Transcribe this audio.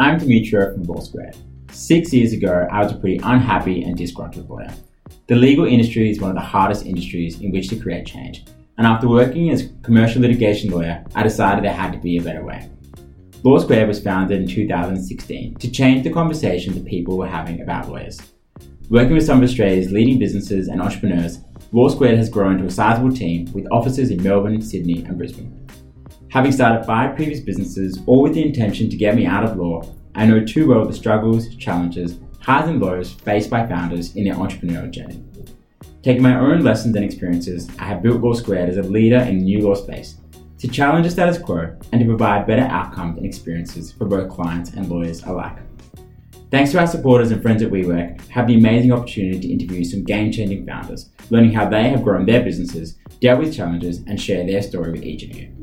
I'm Demetrio from Law Squared. Six years ago, I was a pretty unhappy and disgruntled lawyer. The legal industry is one of the hardest industries in which to create change, and after working as a commercial litigation lawyer, I decided there had to be a better way. Law Squared was founded in 2016 to change the conversation that people were having about lawyers. Working with some of Australia's leading businesses and entrepreneurs, Law Squared has grown to a sizable team with offices in Melbourne, Sydney, and Brisbane. Having started five previous businesses, all with the intention to get me out of law, I know too well the struggles, challenges, highs and lows faced by founders in their entrepreneurial journey. Taking my own lessons and experiences, I have built Law Squared as a leader in the new law space to challenge the status quo and to provide better outcomes and experiences for both clients and lawyers alike. Thanks to our supporters and friends at WeWork, I have the amazing opportunity to interview some game changing founders, learning how they have grown their businesses, dealt with challenges, and share their story with each of you.